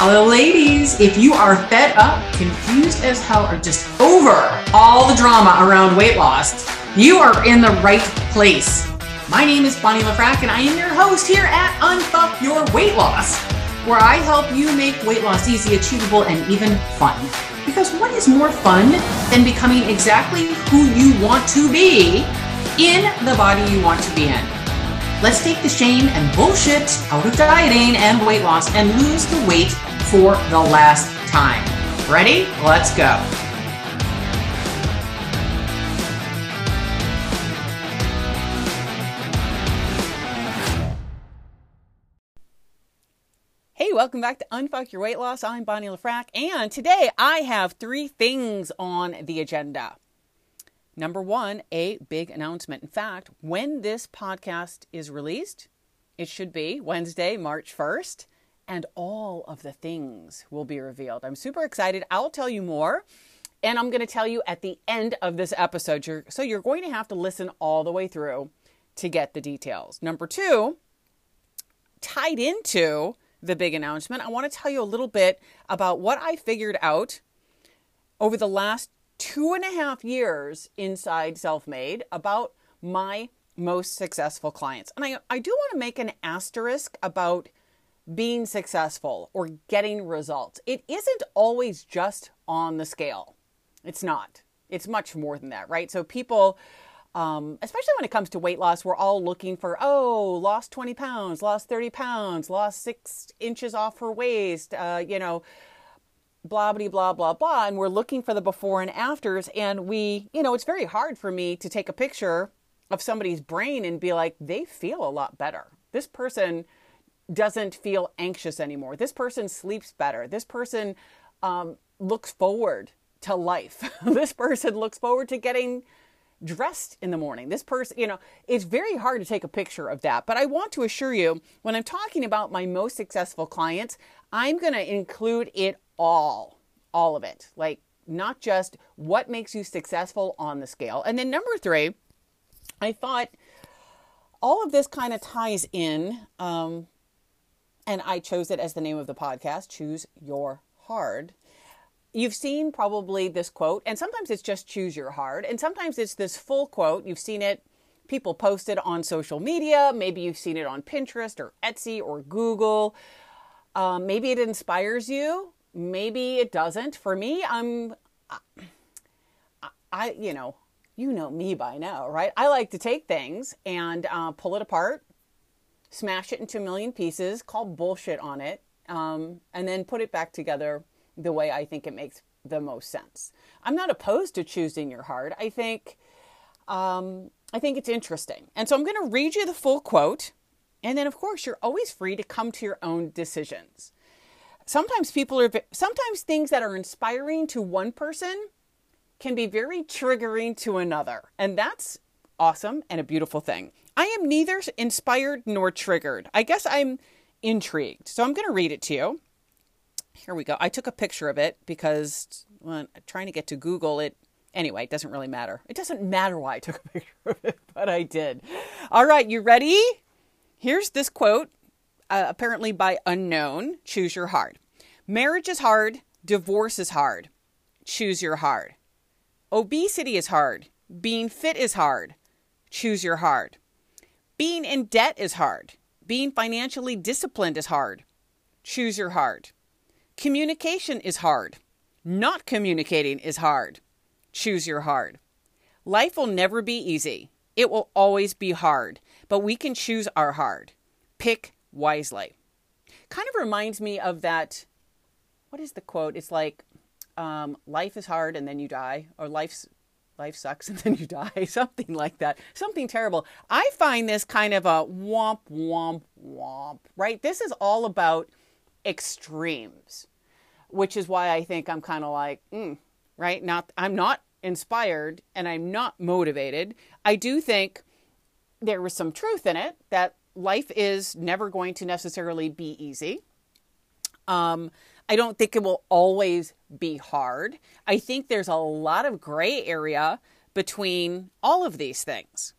Hello, ladies. If you are fed up, confused as hell, or just over all the drama around weight loss, you are in the right place. My name is Bonnie Lefrak, and I am your host here at Unfuck Your Weight Loss, where I help you make weight loss easy, achievable, and even fun. Because what is more fun than becoming exactly who you want to be in the body you want to be in? Let's take the shame and bullshit out of dieting and weight loss and lose the weight for the last time. Ready? Let's go. Hey, welcome back to Unfuck Your Weight Loss. I'm Bonnie Lefrak, and today I have three things on the agenda. Number one, a big announcement. In fact, when this podcast is released, it should be Wednesday, March 1st and all of the things will be revealed. I'm super excited. I'll tell you more. And I'm going to tell you at the end of this episode. You're, so you're going to have to listen all the way through to get the details. Number two, tied into the big announcement, I want to tell you a little bit about what I figured out over the last two and a half years inside Self Made about my most successful clients. And I, I do want to make an asterisk about being successful or getting results. It isn't always just on the scale. It's not. It's much more than that, right? So people, um, especially when it comes to weight loss, we're all looking for, oh, lost 20 pounds, lost 30 pounds, lost six inches off her waist, uh, you know, blah, blah, blah, blah, blah. And we're looking for the before and afters. And we, you know, it's very hard for me to take a picture of somebody's brain and be like, they feel a lot better. This person doesn't feel anxious anymore. This person sleeps better. This person um, looks forward to life. this person looks forward to getting dressed in the morning. This person, you know, it's very hard to take a picture of that. But I want to assure you, when I'm talking about my most successful clients, I'm going to include it all, all of it. Like, not just what makes you successful on the scale. And then number three, I thought all of this kind of ties in um, and I chose it as the name of the podcast Choose Your Hard. You've seen probably this quote, and sometimes it's just choose your hard, and sometimes it's this full quote. You've seen it, people post it on social media. Maybe you've seen it on Pinterest or Etsy or Google. Um, maybe it inspires you. Maybe it doesn't. For me, I'm, I, I, you know, you know me by now, right? I like to take things and uh, pull it apart smash it into a million pieces, call bullshit on it, um, and then put it back together the way I think it makes the most sense. I'm not opposed to choosing your heart. I think um, I think it's interesting, and so I'm going to read you the full quote, and then of course you're always free to come to your own decisions. Sometimes people are sometimes things that are inspiring to one person can be very triggering to another, and that's awesome and a beautiful thing. I am neither inspired nor triggered. I guess I'm intrigued. So I'm going to read it to you. Here we go. I took a picture of it because trying to get to Google it anyway, it doesn't really matter. It doesn't matter why I took a picture of it, but I did. All right, you ready? Here's this quote, uh, apparently by unknown. Choose your hard. Marriage is hard. Divorce is hard. Choose your hard. Obesity is hard. Being fit is hard. Choose your hard. Being in debt is hard. Being financially disciplined is hard. Choose your hard. Communication is hard. Not communicating is hard. Choose your hard. Life will never be easy. It will always be hard, but we can choose our hard. Pick wisely. Kind of reminds me of that. What is the quote? It's like, um, life is hard and then you die, or life's life sucks and then you die, something like that, something terrible. I find this kind of a womp, womp, womp, right? This is all about extremes, which is why I think I'm kind of like, mm, right? Not, I'm not inspired and I'm not motivated. I do think there was some truth in it that life is never going to necessarily be easy. Um, I don't think it will always be hard. I think there's a lot of gray area between all of these things,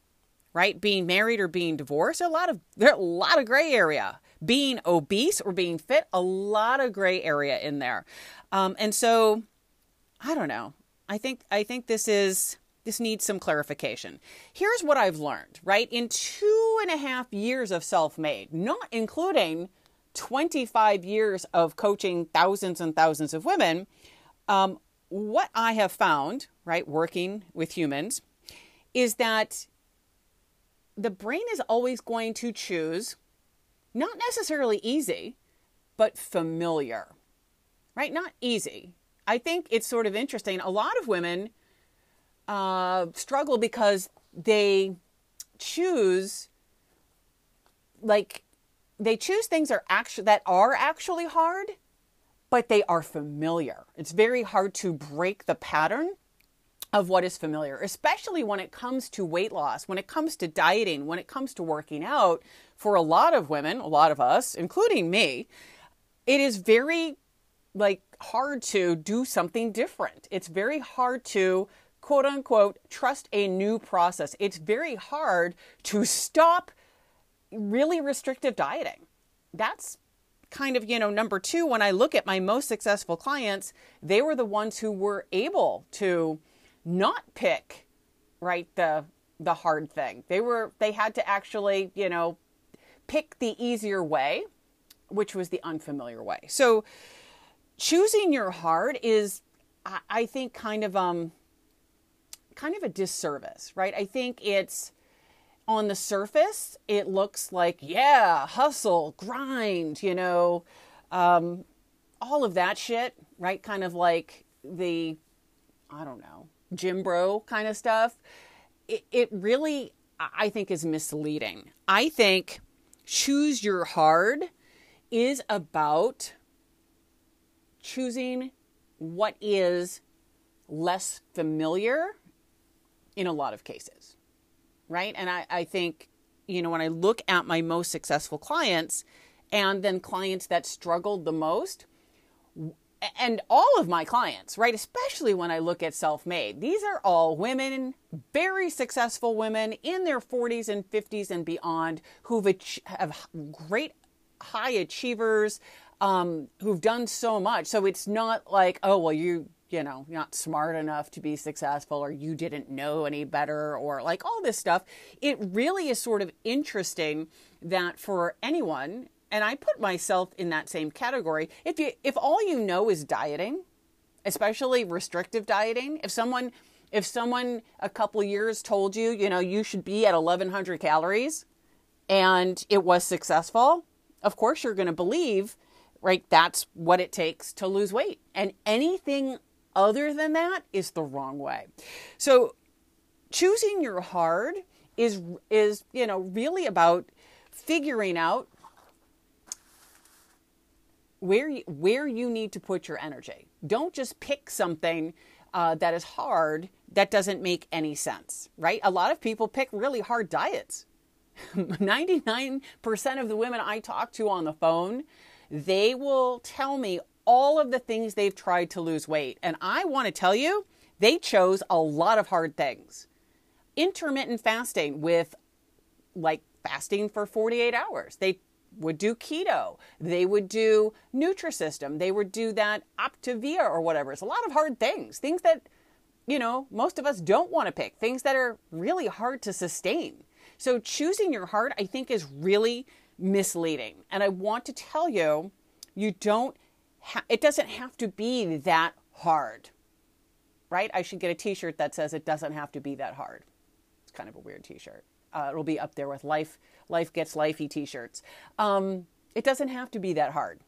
right? Being married or being divorced, a lot of there a lot of gray area. being obese or being fit, a lot of gray area in there. Um, and so, I don't know. I think I think this is this needs some clarification. Here's what I've learned, right? In two and a half years of self made, not including 25 years of coaching thousands and thousands of women, um, what I have found, right, working with humans, is that the brain is always going to choose not necessarily easy, but familiar, right? Not easy. I think it's sort of interesting. A lot of women uh, struggle because they choose, like, they choose things are that are actually hard, but they are familiar. It's very hard to break the pattern of what is familiar, especially when it comes to weight loss, when it comes to dieting, when it comes to working out. For a lot of women, a lot of us, including me, it is very like hard to do something different. It's very hard to quote unquote trust a new process. It's very hard to stop really restrictive dieting. That's kind of, you know, number two, when I look at my most successful clients, they were the ones who were able to not pick, right, the the hard thing. They were they had to actually, you know, pick the easier way, which was the unfamiliar way. So choosing your hard is I, I think kind of um kind of a disservice, right? I think it's on the surface, it looks like, yeah, hustle, grind, you know, um, all of that shit, right? Kind of like the, I don't know, gym bro kind of stuff. It, it really, I think, is misleading. I think choose your hard is about choosing what is less familiar in a lot of cases right? And I, I think, you know, when I look at my most successful clients and then clients that struggled the most, and all of my clients, right, especially when I look at self made, these are all women, very successful women in their 40s and 50s and beyond who've ach- have great high achievers um, who've done so much. So it's not like, oh, well, you you know, not smart enough to be successful or you didn't know any better or like all this stuff. It really is sort of interesting that for anyone, and I put myself in that same category, if you if all you know is dieting, especially restrictive dieting, if someone if someone a couple years told you, you know, you should be at 1100 calories and it was successful, of course you're going to believe right that's what it takes to lose weight and anything other than that is the wrong way. So choosing your hard is is you know really about figuring out where you, where you need to put your energy. Don't just pick something uh, that is hard that doesn't make any sense, right? A lot of people pick really hard diets. 99% of the women I talk to on the phone, they will tell me all of the things they've tried to lose weight. And I want to tell you, they chose a lot of hard things. Intermittent fasting with like fasting for 48 hours. They would do keto. They would do Nutrisystem. They would do that Optavia or whatever. It's a lot of hard things. Things that, you know, most of us don't want to pick. Things that are really hard to sustain. So choosing your heart, I think, is really misleading. And I want to tell you, you don't it doesn't have to be that hard, right? I should get a T-shirt that says it doesn't have to be that hard. It's kind of a weird T-shirt. Uh, it'll be up there with life. Life gets lifey T-shirts. Um, it doesn't have to be that hard,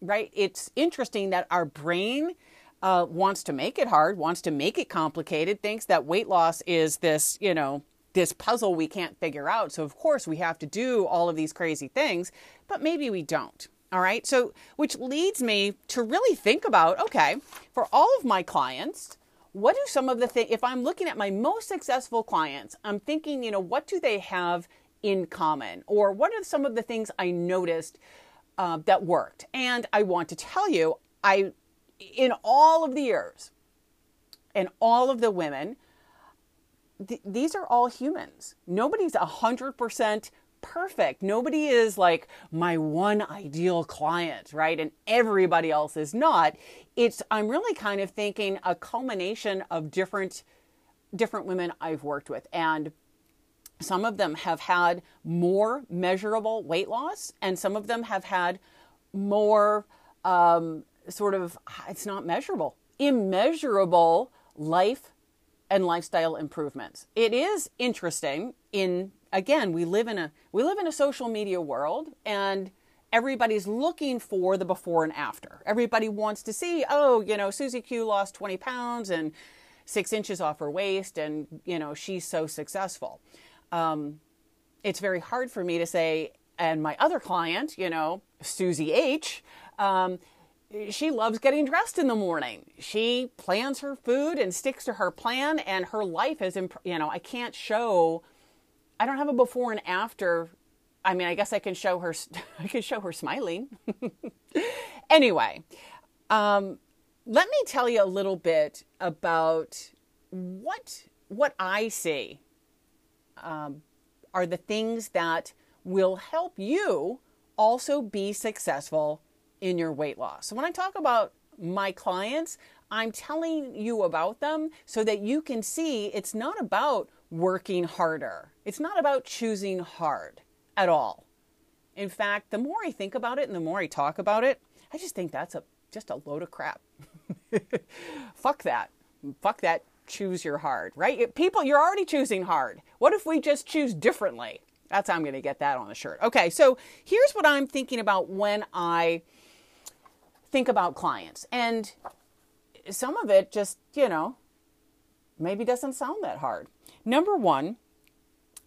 right? It's interesting that our brain uh, wants to make it hard, wants to make it complicated, thinks that weight loss is this, you know, this puzzle we can't figure out. So of course we have to do all of these crazy things, but maybe we don't. All right. So, which leads me to really think about okay, for all of my clients, what do some of the things, if I'm looking at my most successful clients, I'm thinking, you know, what do they have in common? Or what are some of the things I noticed uh, that worked? And I want to tell you, I, in all of the years, and all of the women, th- these are all humans. Nobody's 100% perfect. Nobody is like my one ideal client, right? And everybody else is not. It's I'm really kind of thinking a culmination of different different women I've worked with and some of them have had more measurable weight loss and some of them have had more um, sort of it's not measurable immeasurable life and lifestyle improvements. It is interesting in again, we live in a we live in a social media world and everybody's looking for the before and after. Everybody wants to see, oh, you know, Susie Q lost 20 pounds and six inches off her waist, and you know, she's so successful. Um, it's very hard for me to say, and my other client, you know, Susie H, um, she loves getting dressed in the morning. She plans her food and sticks to her plan, and her life is, imp- you know, I can't show, I don't have a before and after. I mean, I guess I can show her, I can show her smiling. anyway, um, let me tell you a little bit about what what I see um, are the things that will help you also be successful in your weight loss. So when I talk about my clients, I'm telling you about them so that you can see it's not about working harder. It's not about choosing hard at all. In fact, the more I think about it and the more I talk about it, I just think that's a just a load of crap. Fuck that. Fuck that. Choose your hard, right? People, you're already choosing hard. What if we just choose differently? That's how I'm going to get that on a shirt. Okay, so here's what I'm thinking about when I think about clients. And some of it just, you know, maybe doesn't sound that hard. Number one,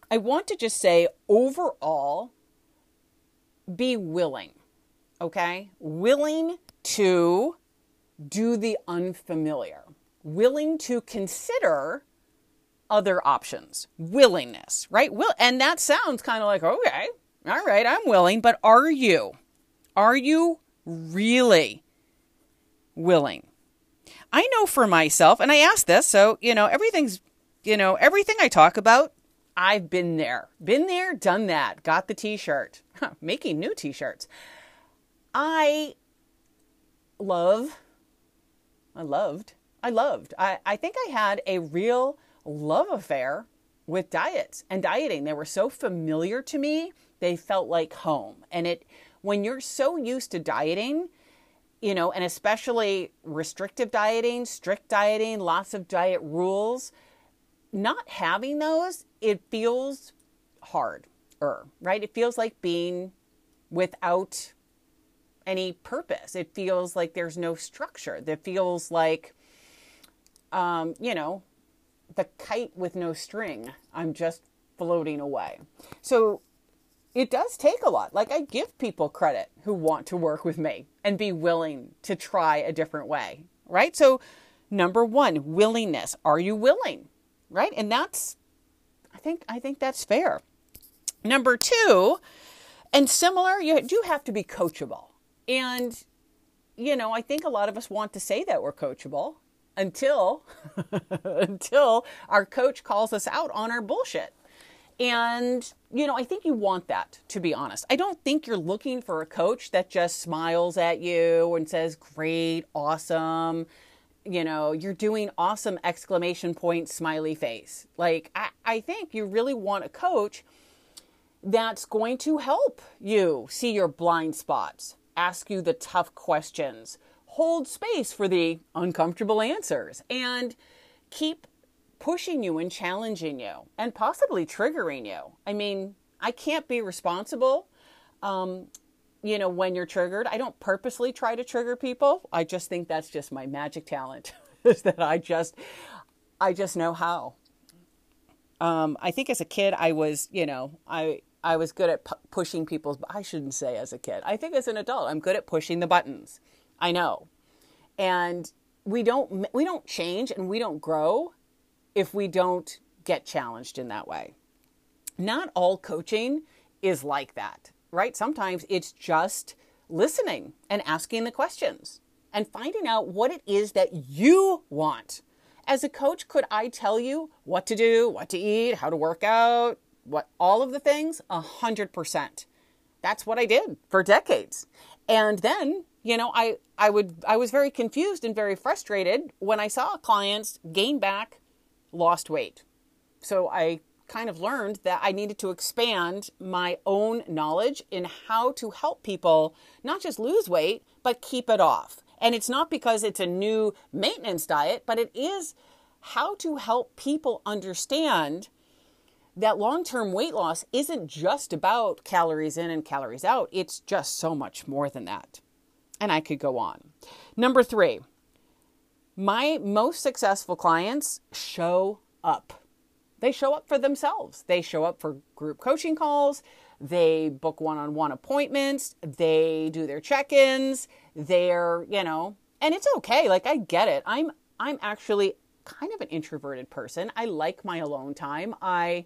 I want to just say overall, be willing, okay? Willing to do the unfamiliar, willing to consider other options, willingness, right? Will, and that sounds kind of like, okay, all right, I'm willing, but are you? Are you really willing? I know for myself, and I ask this, so, you know, everything's, you know, everything I talk about, I've been there. Been there, done that, got the t shirt, making new t shirts. I love, I loved, I loved. I, I think I had a real love affair with diets and dieting. They were so familiar to me, they felt like home. And it, when you're so used to dieting, you know, and especially restrictive dieting, strict dieting, lots of diet rules, not having those, it feels hard, right? It feels like being without any purpose. It feels like there's no structure. It feels like, um, you know, the kite with no string. I'm just floating away. So it does take a lot. Like I give people credit who want to work with me and be willing to try a different way, right? So number 1, willingness. Are you willing? Right? And that's I think I think that's fair. Number 2, and similar, you do have to be coachable. And you know, I think a lot of us want to say that we're coachable until until our coach calls us out on our bullshit. And, you know, I think you want that, to be honest. I don't think you're looking for a coach that just smiles at you and says, great, awesome. You know, you're doing awesome exclamation point, smiley face. Like, I, I think you really want a coach that's going to help you see your blind spots, ask you the tough questions, hold space for the uncomfortable answers, and keep pushing you and challenging you and possibly triggering you. I mean, I can't be responsible. Um, you know, when you're triggered, I don't purposely try to trigger people. I just think that's just my magic talent is that I just, I just know how. Um, I think as a kid, I was, you know, I, I was good at pu- pushing people's, I shouldn't say as a kid. I think as an adult, I'm good at pushing the buttons. I know. And we don't, we don't change and we don't grow if we don't get challenged in that way. Not all coaching is like that, right? Sometimes it's just listening and asking the questions and finding out what it is that you want. As a coach, could I tell you what to do, what to eat, how to work out, What all of the things? A hundred percent. That's what I did for decades. And then, you know, I, I would I was very confused and very frustrated when I saw clients gain back lost weight. So I kind of learned that I needed to expand my own knowledge in how to help people not just lose weight, but keep it off. And it's not because it's a new maintenance diet, but it is how to help people understand that long term weight loss isn't just about calories in and calories out, it's just so much more than that. And I could go on. Number three, my most successful clients show up. They show up for themselves. They show up for group coaching calls. They book one on one appointments. They do their check ins. They're, you know, and it's okay. Like, I get it. I'm, I'm actually kind of an introverted person. I like my alone time. I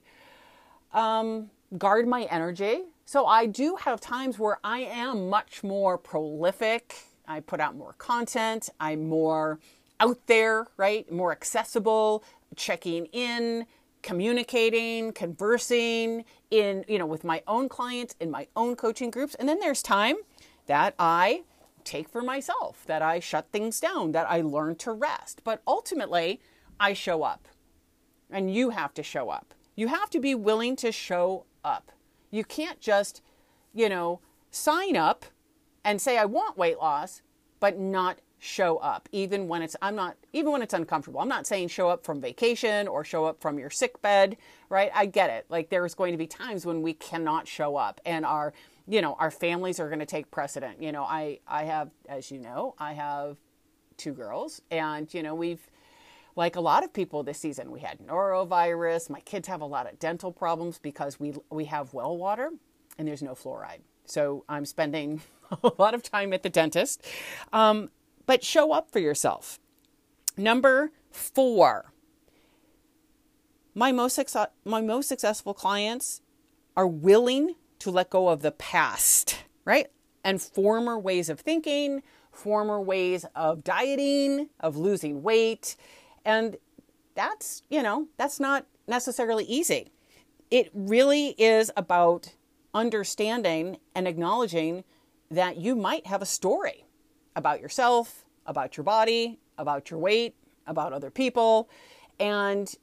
um, guard my energy. So I do have times where I am much more prolific. I put out more content. I'm more out there, right? More accessible, checking in, communicating, conversing in, you know, with my own clients in my own coaching groups. And then there's time that I take for myself, that I shut things down, that I learn to rest. But ultimately, I show up. And you have to show up. You have to be willing to show up. You can't just, you know, sign up and say, I want weight loss, but not show up even when it's i'm not even when it's uncomfortable. I'm not saying show up from vacation or show up from your sick bed right? I get it. Like there's going to be times when we cannot show up and our you know our families are going to take precedent. You know i i have as you know i have two girls and you know we've like a lot of people this season we had norovirus. My kids have a lot of dental problems because we we have well water and there's no fluoride. So i'm spending a lot of time at the dentist. Um, but show up for yourself. Number four, my most, success, my most successful clients are willing to let go of the past, right? And former ways of thinking, former ways of dieting, of losing weight. And that's, you know, that's not necessarily easy. It really is about understanding and acknowledging that you might have a story about yourself, about your body, about your weight, about other people. And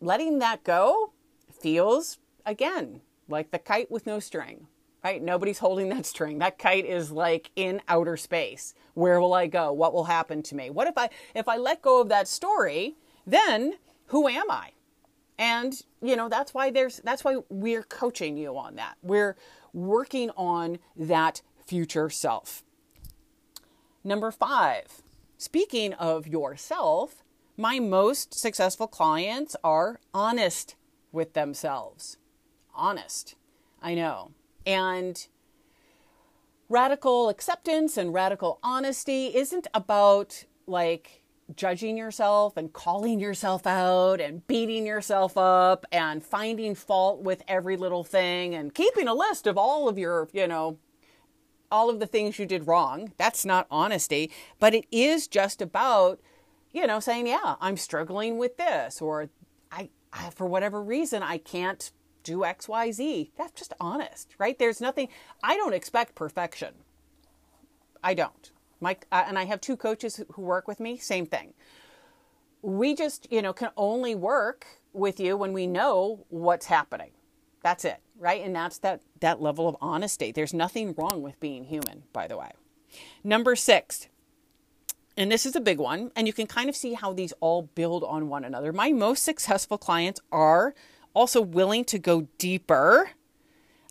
letting that go feels, again, like the kite with no string, right? Nobody's holding that string. That kite is like in outer space. Where will I go? What will happen to me? What if I if I let go of that story, then who am I? And you know, that's why there's that's why we're coaching you on that. We're working on that future self. Number five, speaking of yourself, my most successful clients are honest with themselves. Honest, I know. And radical acceptance and radical honesty isn't about like judging yourself and calling yourself out and beating yourself up and finding fault with every little thing and keeping a list of all of your, you know, all of the things you did wrong. That's not honesty, but it is just about, you know, saying, yeah, I'm struggling with this, or I, I for whatever reason, I can't do XYZ. That's just honest, right? There's nothing, I don't expect perfection. I don't. My, uh, and I have two coaches who work with me, same thing. We just, you know, can only work with you when we know what's happening. That's it right? And that's that that level of honesty. There's nothing wrong with being human, by the way. Number 6. And this is a big one, and you can kind of see how these all build on one another. My most successful clients are also willing to go deeper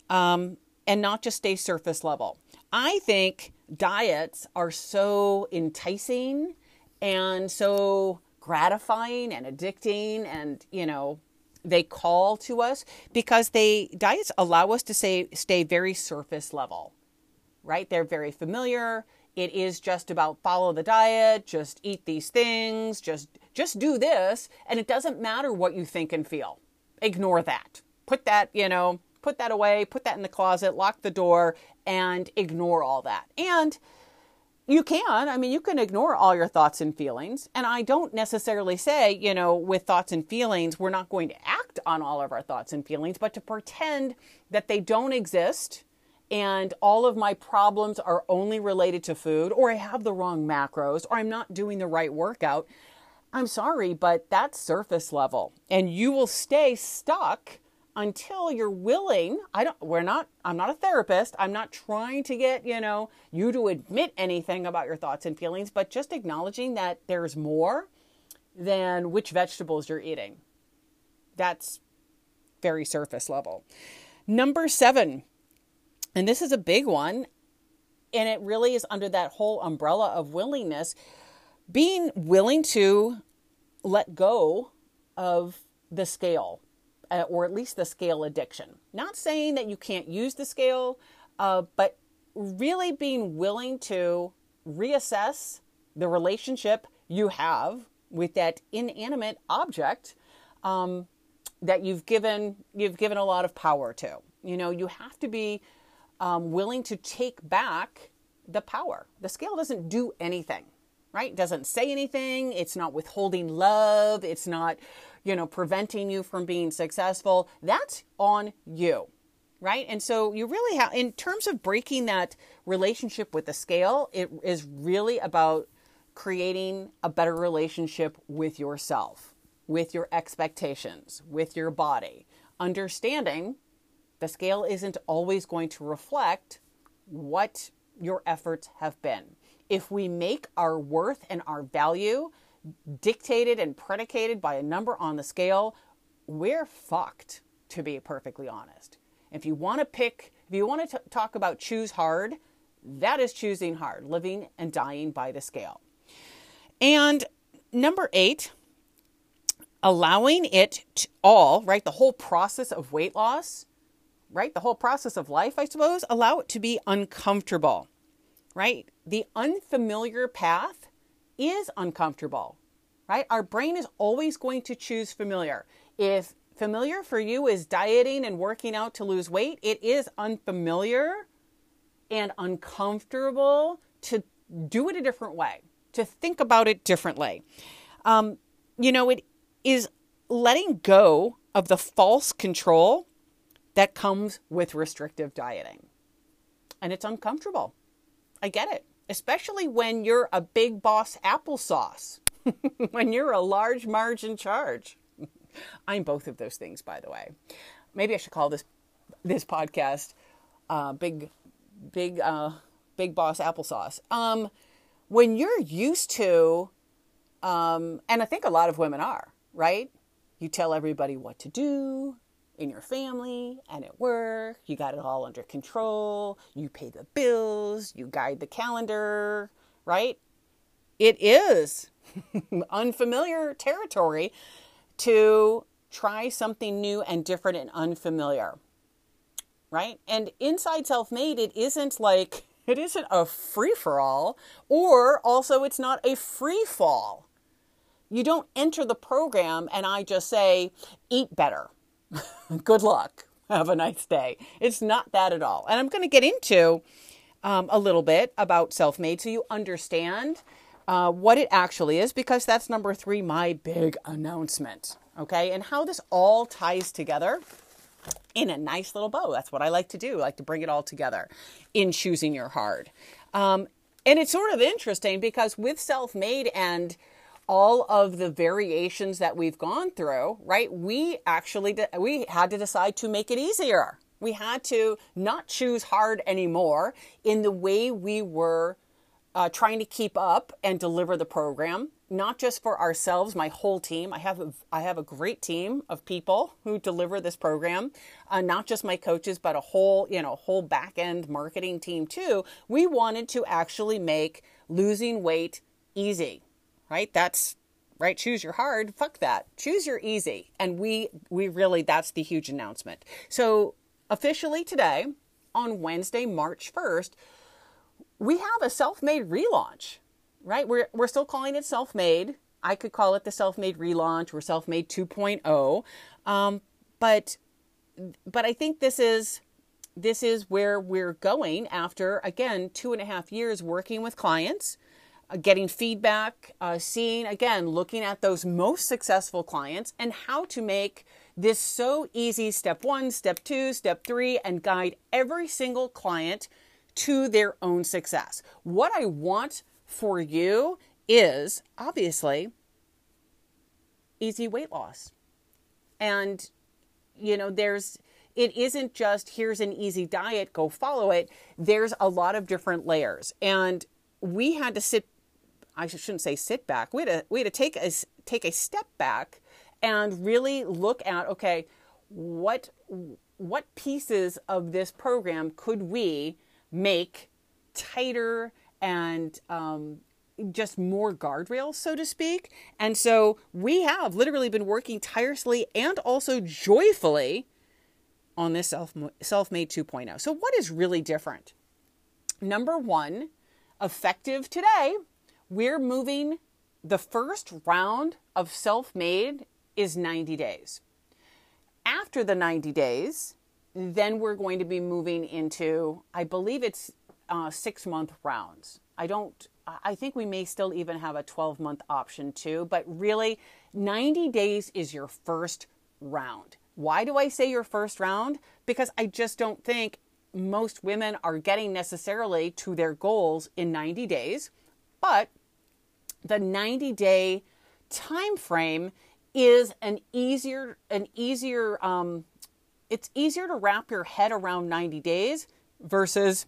um, and not just stay surface level. I think diets are so enticing and so gratifying and addicting and, you know, they call to us because they diets allow us to say stay very surface level right? They're very familiar. It is just about follow the diet just eat these things just just do this. And it doesn't matter what you think and feel. Ignore that. Put that you know put that away put that in the closet lock the door and ignore all that. And you can. I mean, you can ignore all your thoughts and feelings. And I don't necessarily say, you know, with thoughts and feelings, we're not going to act on all of our thoughts and feelings, but to pretend that they don't exist and all of my problems are only related to food, or I have the wrong macros, or I'm not doing the right workout. I'm sorry, but that's surface level. And you will stay stuck until you're willing i don't we're not i'm not a therapist. I'm not trying to get you know you to admit anything about your thoughts and feelings but just acknowledging that there's more than which vegetables you're eating. That's very surface level. Number 7 and this is a big one and it really is under that whole umbrella of willingness being willing to let go of the scale uh, or at least the scale addiction. Not saying that you can't use the scale, uh, but really being willing to reassess the relationship you have with that inanimate object um, that you've given you've given a lot of power to. You know, you have to be um, willing to take back the power. The scale doesn't do anything, right? It doesn't say anything. It's not withholding love. It's not you know, preventing you from being successful, that's on you. Right. And so you really have, in terms of breaking that relationship with the scale, it is really about creating a better relationship with yourself, with your expectations, with your body, understanding the scale isn't always going to reflect what your efforts have been. If we make our worth and our value dictated and predicated by a number on the scale, we're fucked, to be perfectly honest. If you want to pick, if you want to talk about choose hard, that is choosing hard, living and dying by the scale. And number eight, allowing it all, right? The whole process of weight loss, right? The whole process of life, I suppose, allow it to be uncomfortable, right? The unfamiliar path is uncomfortable, right? Our brain is always going to choose familiar. If familiar for you is dieting and working out to lose weight, it is unfamiliar and uncomfortable to do it a different way, to think about it differently. Um, you know, it is letting go of the false control that comes with restrictive dieting. And it's uncomfortable. I get it especially when you're a big boss applesauce, when you're a large margin charge. I'm both of those things, by the way. Maybe I should call this this podcast uh, "Big Big uh, Big Boss Applesauce." Um, when you're used to, um, and I think a lot of women are right. You tell everybody what to do in your family and at work. You got it all under control. You pay the bills. You guide the calendar, right? It is unfamiliar territory to try something new and different and unfamiliar, right? And inside self made, it isn't like, it isn't a free for all, or also it's not a free fall. You don't enter the program and I just say, eat better Good luck. Have a nice day. It's not that at all. And I'm going to get into um, a little bit about self made so you understand uh, what it actually is, because that's number three, my big announcement. Okay. And how this all ties together in a nice little bow. That's what I like to do. I like to bring it all together in choosing your hard. Um, and it's sort of interesting because with self made and all of the variations that we've gone through, right? We actually we had to decide to make it easier. We had to not choose hard anymore in the way we were uh, trying to keep up and deliver the program, not just for ourselves, my whole team. I have a, I have a great team of people who deliver this program, uh, not just my coaches, but a whole you know whole back end marketing team too. We wanted to actually make losing weight easy right? That's right. Choose your hard. Fuck that. Choose your easy. And we we really that's the huge announcement. So officially today, on Wednesday, March first, we have a self-made relaunch. Right? We're we're still calling it self-made. I could call it the self-made relaunch or self-made 2.0. Um, but but I think this is this is where we're going after, again, two and a half years working with clients, getting feedback, uh, seeing, again, looking at those most successful clients and how to make this so easy step one, step two, step three, and guide every single client to their own success. What I want for you is obviously easy weight loss. And, you know, there's, it isn't just here's an easy diet, go follow it. There's a lot of different layers. And we had to sit, I shouldn't say sit back, we had to, we had to take, a, take a step back and really look at okay, what, what pieces of this program could we make tighter and um, just more guardrails, so to speak. And so we have literally been working tirelessly and also joyfully on this self self-made 2.0. So what is really different? Number 1, effective today, we're moving the first round of self-made is 90 days. After the 90 days, then we're going to be moving into I believe it's uh, 6 month rounds. I don't I think we may still even have a 12 month option too, but really 90 days is your first round. Why do I say your first round? Because I just don't think most women are getting necessarily to their goals in 90 days, but the 90 day time frame is an easier an easier um, it's easier to wrap your head around 90 days versus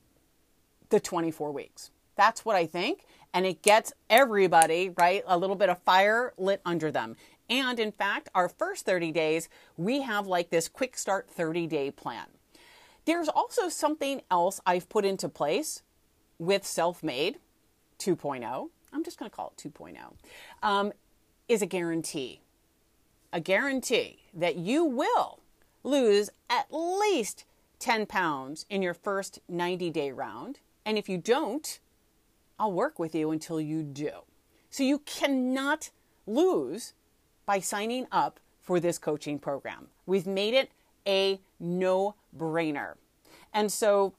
the 24 weeks. That's what I think. And it gets everybody, right, a little bit of fire lit under them. And in fact, our first 30 days, we have like this quick start 30 day plan. There's also something else I've put into place with Self Made 2.0. I'm just going to call it 2.0. Um, is a guarantee. A guarantee that you will lose at least 10 pounds in your first 90 day round. And if you don't, I'll work with you until you do. So you cannot lose by signing up for this coaching program. We've made it a no brainer. And so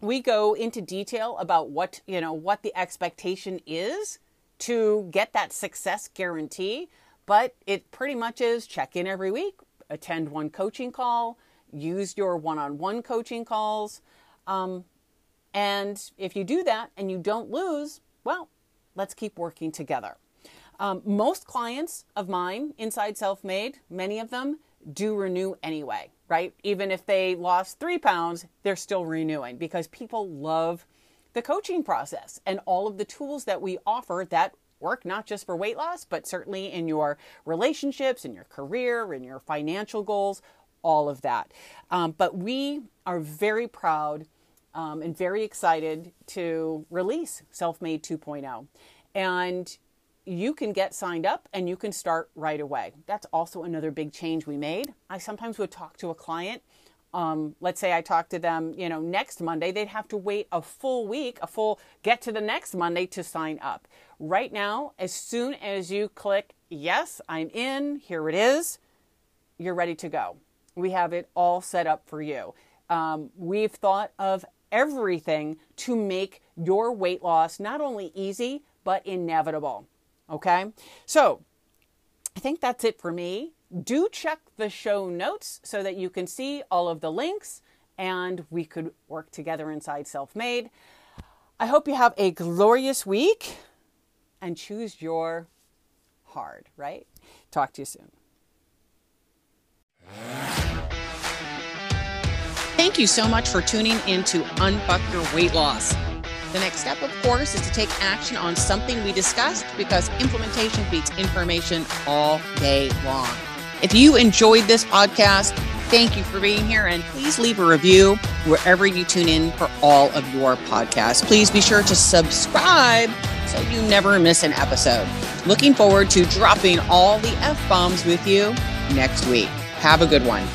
we go into detail about what, you know, what the expectation is to get that success guarantee, but it pretty much is check in every week, attend one coaching call, use your one on one coaching calls. Um, and if you do that and you don't lose, well, let's keep working together. Um, most clients of mine inside Self Made, many of them do renew anyway, right? Even if they lost three pounds, they're still renewing because people love the coaching process and all of the tools that we offer that work not just for weight loss, but certainly in your relationships, in your career, in your financial goals, all of that. Um, but we are very proud um, and very excited to release Self Made 2.0. And you can get signed up and you can start right away. That's also another big change we made. I sometimes would talk to a client. Um, let's say I talk to them, you know, next Monday, they'd have to wait a full week, a full get to the next Monday to sign up. Right now, as soon as you click, yes, I'm in, here it is, you're ready to go. We have it all set up for you. Um, we've thought of everything to make your weight loss not only easy, but inevitable. Okay? So, I think that's it for me. Do check the show notes so that you can see all of the links and we could work together inside Self Made. I hope you have a glorious week and choose your hard, right? Talk to you soon. Thank you so much for tuning in to Unfuck Your Weight Loss. The next step, of course, is to take action on something we discussed because implementation beats information all day long. If you enjoyed this podcast, thank you for being here and please leave a review wherever you tune in for all of your podcasts. Please be sure to subscribe so you never miss an episode. Looking forward to dropping all the F bombs with you next week. Have a good one.